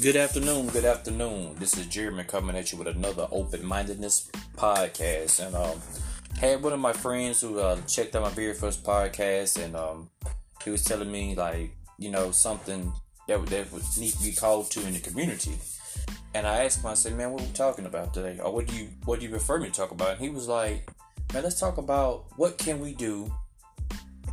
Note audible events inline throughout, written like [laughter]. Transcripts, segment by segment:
Good afternoon, good afternoon. This is Jeremy coming at you with another open mindedness podcast. And um had one of my friends who uh, checked out my very first podcast and um he was telling me like, you know, something that would that would need to be called to in the community. And I asked him, I said, Man, what are we talking about today? Or what do you what do you prefer me to talk about? And he was like, Man, let's talk about what can we do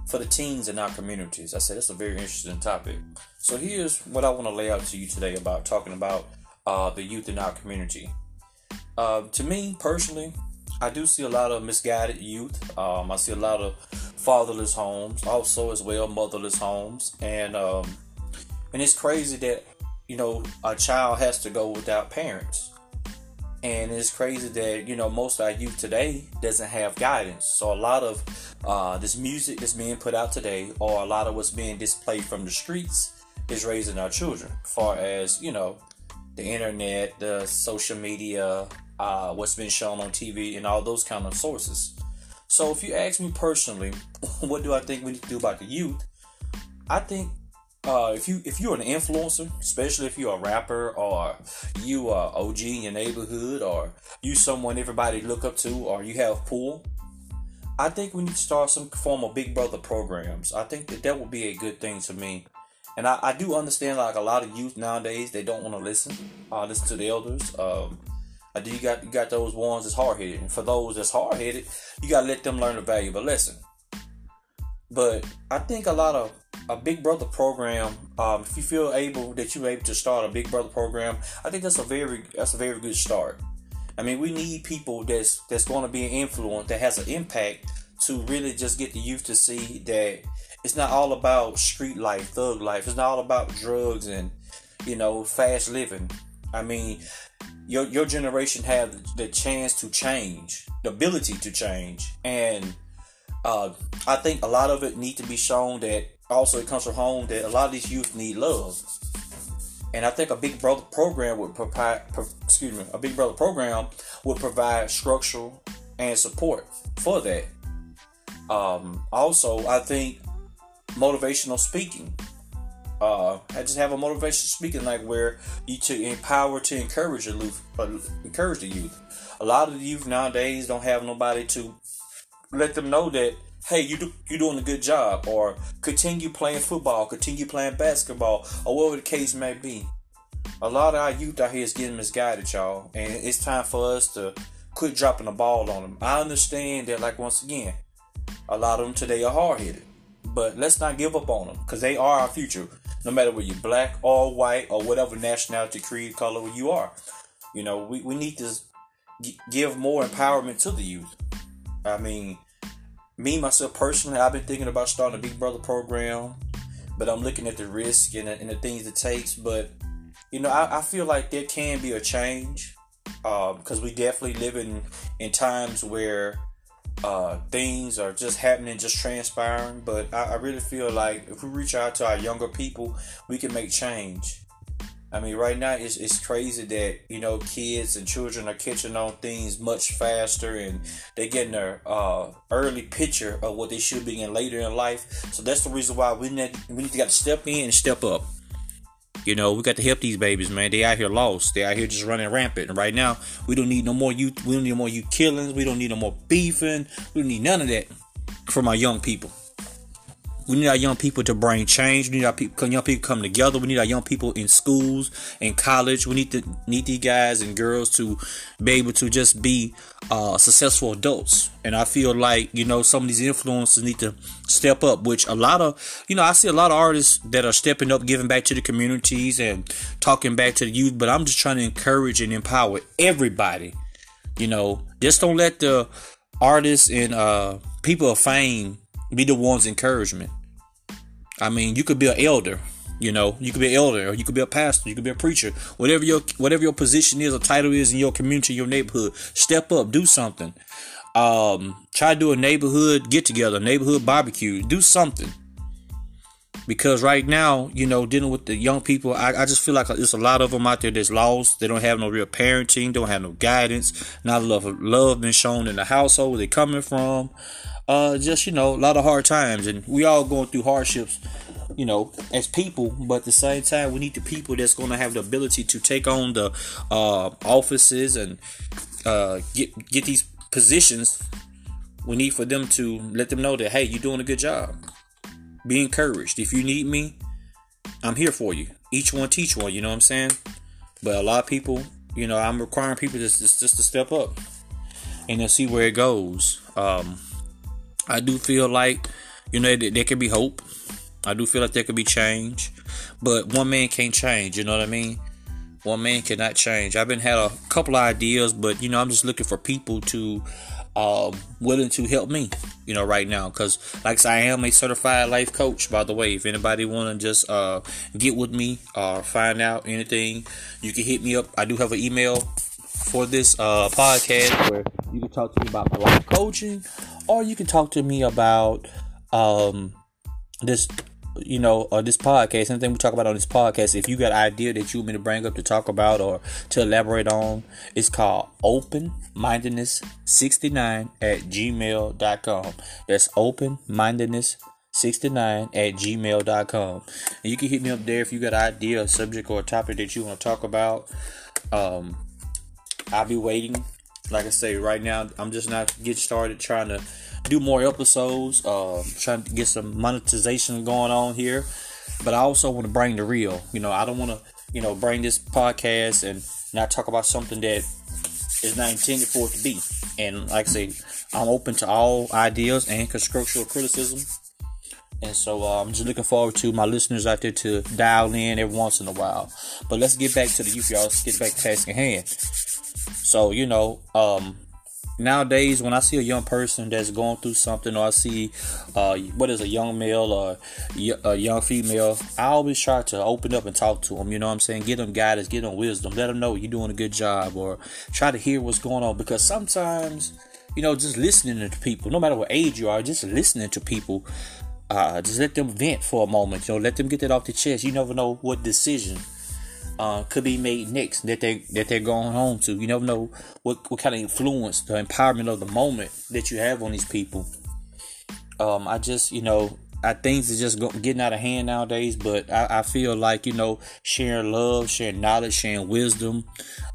for the teens in our communities. I said that's a very interesting topic. So here's what I want to lay out to you today about talking about uh, the youth in our community. Uh, to me personally, I do see a lot of misguided youth. Um, I see a lot of fatherless homes, also as well motherless homes, and um, and it's crazy that you know a child has to go without parents and it's crazy that you know most of our youth today doesn't have guidance. So a lot of uh, this music that's being put out today or a lot of what's being displayed from the streets is raising our children. Far as you know the internet the social media uh, what's been shown on tv and all those kind of sources. So if you ask me personally [laughs] what do i think we need to do about the youth? I think uh, if you if you're an influencer, especially if you're a rapper or you are OG in your neighborhood or you someone everybody look up to or you have pool, I think we need to start some form of Big Brother programs. I think that that would be a good thing to me. And I, I do understand like a lot of youth nowadays they don't want to listen, uh, listen to the elders. Um, I do you got you got those ones that's hard headed, and for those that's hard headed, you gotta let them learn the valuable lesson. But I think a lot of a Big Brother program, um, if you feel able that you're able to start a Big Brother program, I think that's a very that's a very good start. I mean, we need people that's that's going to be an influence that has an impact to really just get the youth to see that it's not all about street life, thug life. It's not all about drugs and you know fast living. I mean, your your generation have the chance to change, the ability to change, and uh, I think a lot of it need to be shown that also it comes from home that a lot of these youth need love. And I think a Big Brother program would provide, excuse me, a Big Brother program would provide structural and support for that. Um, also, I think motivational speaking. Uh, I just have a motivational speaking like where you to empower to encourage the youth, uh, encourage the youth. A lot of the youth nowadays don't have nobody to let them know that hey, you do you doing a good job, or continue playing football, continue playing basketball, or whatever the case may be. A lot of our youth out here is getting misguided, y'all, and it's time for us to quit dropping the ball on them. I understand that, like once again, a lot of them today are hard headed, but let's not give up on them because they are our future. No matter whether you're black or white or whatever nationality, creed, color you are, you know, we, we need to give more empowerment to the youth. I mean, me myself personally, I've been thinking about starting a Big Brother program, but I'm looking at the risk and the, and the things it takes. But you know, I, I feel like there can be a change because um, we definitely live in in times where uh, things are just happening, just transpiring. But I, I really feel like if we reach out to our younger people, we can make change. I mean, right now it's, it's crazy that you know kids and children are catching on things much faster, and they're getting their uh, early picture of what they should be in later in life. So that's the reason why we need we need to got to step in and step up. You know, we got to help these babies, man. They out here lost. They out here just running rampant. And right now, we don't need no more youth. We don't need no more youth killings. We don't need no more beefing. We don't need none of that from our young people. We need our young people to bring change. We need our people, young people come together. We need our young people in schools and college. We need to need these guys and girls to be able to just be uh, successful adults. And I feel like you know some of these influencers need to step up. Which a lot of you know I see a lot of artists that are stepping up, giving back to the communities and talking back to the youth. But I'm just trying to encourage and empower everybody. You know, just don't let the artists and uh, people of fame be the ones encouragement. I mean, you could be an elder, you know, you could be an elder, or you could be a pastor, you could be a preacher, whatever your whatever your position is or title is in your community, your neighborhood. Step up, do something. Um, try to do a neighborhood get together, neighborhood barbecue, do something. Because right now, you know, dealing with the young people, I, I just feel like there's a lot of them out there that's lost. They don't have no real parenting, don't have no guidance, not a lot of love been shown in the household they're coming from uh, just you know, a lot of hard times, and we all going through hardships you know, as people, but at the same time, we need the people that's going to have the ability to take on the uh, offices and uh, get get these positions. We need for them to let them know that hey, you're doing a good job. Be encouraged. If you need me, I'm here for you. Each one teach one. You know what I'm saying? But a lot of people, you know, I'm requiring people just just, just to step up and to see where it goes. Um, I do feel like you know there, there could be hope. I do feel like there could be change, but one man can't change. You know what I mean? One man cannot change. I've been had a couple ideas, but you know I'm just looking for people to um, willing to help me. You know, right now, because like I am a certified life coach. By the way, if anybody want to just uh, get with me or find out anything, you can hit me up. I do have an email for this uh, podcast where you can talk to me about my life coaching, or you can talk to me about um, this you know, uh, this podcast, anything we talk about on this podcast, if you got an idea that you want me to bring up to talk about or to elaborate on, it's called Open Mindedness 69 at gmail.com. That's Open Mindedness 69 at gmail.com. And you can hit me up there if you got an idea, a subject, or a topic that you want to talk about. Um, I'll be waiting. Like I say, right now, I'm just not getting started trying to do more episodes, uh, trying to get some monetization going on here. But I also want to bring the real. You know, I don't want to, you know, bring this podcast and not talk about something that is not intended for it to be. And like I say, I'm open to all ideas and constructive criticism. And so uh, I'm just looking forward to my listeners out there to dial in every once in a while. But let's get back to the youth, y'all. Let's get back to task at hand. So, you know, um, nowadays when I see a young person that's going through something, or I see uh, what is a young male or a young female, I always try to open up and talk to them. You know what I'm saying? Get them guidance, get them wisdom, let them know you're doing a good job, or try to hear what's going on. Because sometimes, you know, just listening to people, no matter what age you are, just listening to people. Uh, just let them vent for a moment. You know, let them get that off the chest. You never know what decision uh, could be made next that they that they're going home to. You never know what what kind of influence, the empowerment of the moment that you have on these people. Um, I just you know, I things are just getting out of hand nowadays. But I, I, feel like you know, sharing love, sharing knowledge, sharing wisdom,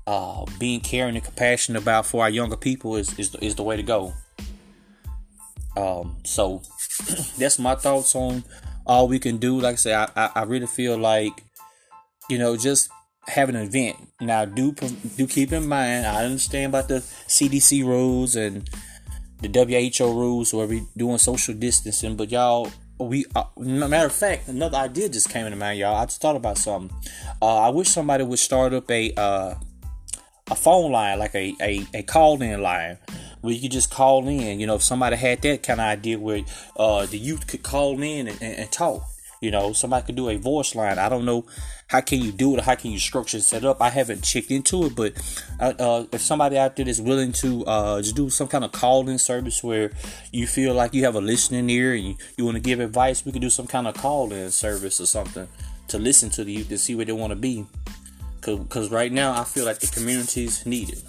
uh, being caring and compassionate about for our younger people is is, is the way to go. Um, so [clears throat] that's my thoughts on all we can do. Like I said, I, I, I really feel like you know, just have an event. Now, do do keep in mind, I understand about the CDC rules and the WHO rules where we doing social distancing, but y'all, we uh, matter of fact, another idea just came into mind, y'all. I just thought about something. Uh, I wish somebody would start up a uh, a phone line, like a a, a call in line. Where you could just call in, you know, if somebody had that kind of idea where uh, the youth could call in and, and, and talk, you know, somebody could do a voice line. I don't know how can you do it how can you structure set up. I haven't checked into it, but uh, uh, if somebody out there is willing to uh, just do some kind of call-in service where you feel like you have a listening ear and you, you want to give advice, we could do some kind of call-in service or something to listen to the youth to see where they want to be. Because right now, I feel like the community's needed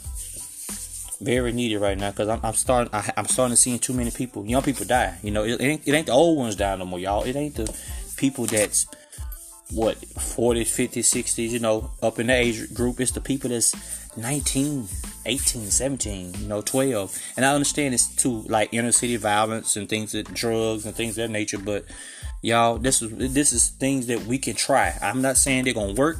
very needed right now because I'm, I'm, starting I, am starting to see too many people young people die you know it, it, ain't, it ain't the old ones dying no more y'all it ain't the people that's what 40s 50s 60s you know up in the age group it's the people that's 19 18 17 you know 12 and i understand it's too like inner city violence and things that drugs and things that nature but y'all this is this is things that we can try. I'm not saying they're gonna work.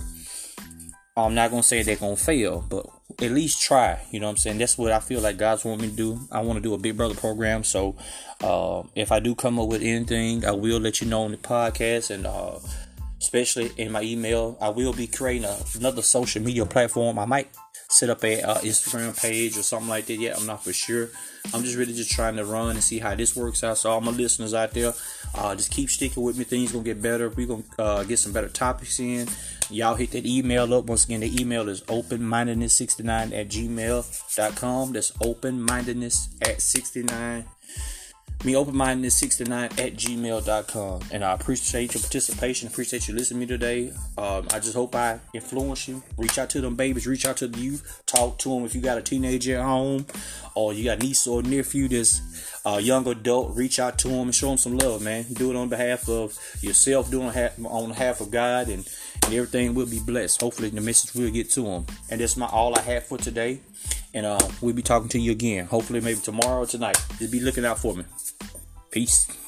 I'm not gonna say they're gonna fail but at least try you know what i'm saying that's what i feel like god's want me to do i want to do a big brother program so uh, if I do come up with anything, I will let you know on the podcast and uh, especially in my email. I will be creating a, another social media platform. I might set up a uh, Instagram page or something like that. yet. I'm not for sure. I'm just really just trying to run and see how this works out. So all my listeners out there, uh, just keep sticking with me. Things gonna get better. We gonna uh, get some better topics in. Y'all hit that email up. Once again, the email is openmindedness69 at gmail.com. That's openmindedness at 69 me open-mindedness69 at gmail.com and i appreciate your participation. Appreciate you listening to me today. Um, i just hope i influence you. Reach out to them babies. Reach out to the youth talk to them if you got a teenager at home or you got niece or nephew that's a young adult. Reach out to them and show them some love man. Do it on behalf of yourself doing on behalf of god and, and everything will be blessed. Hopefully the message will get to them and that's my all i have for today. And uh, we'll be talking to you again. Hopefully maybe tomorrow or tonight. Just be looking out for me Peace.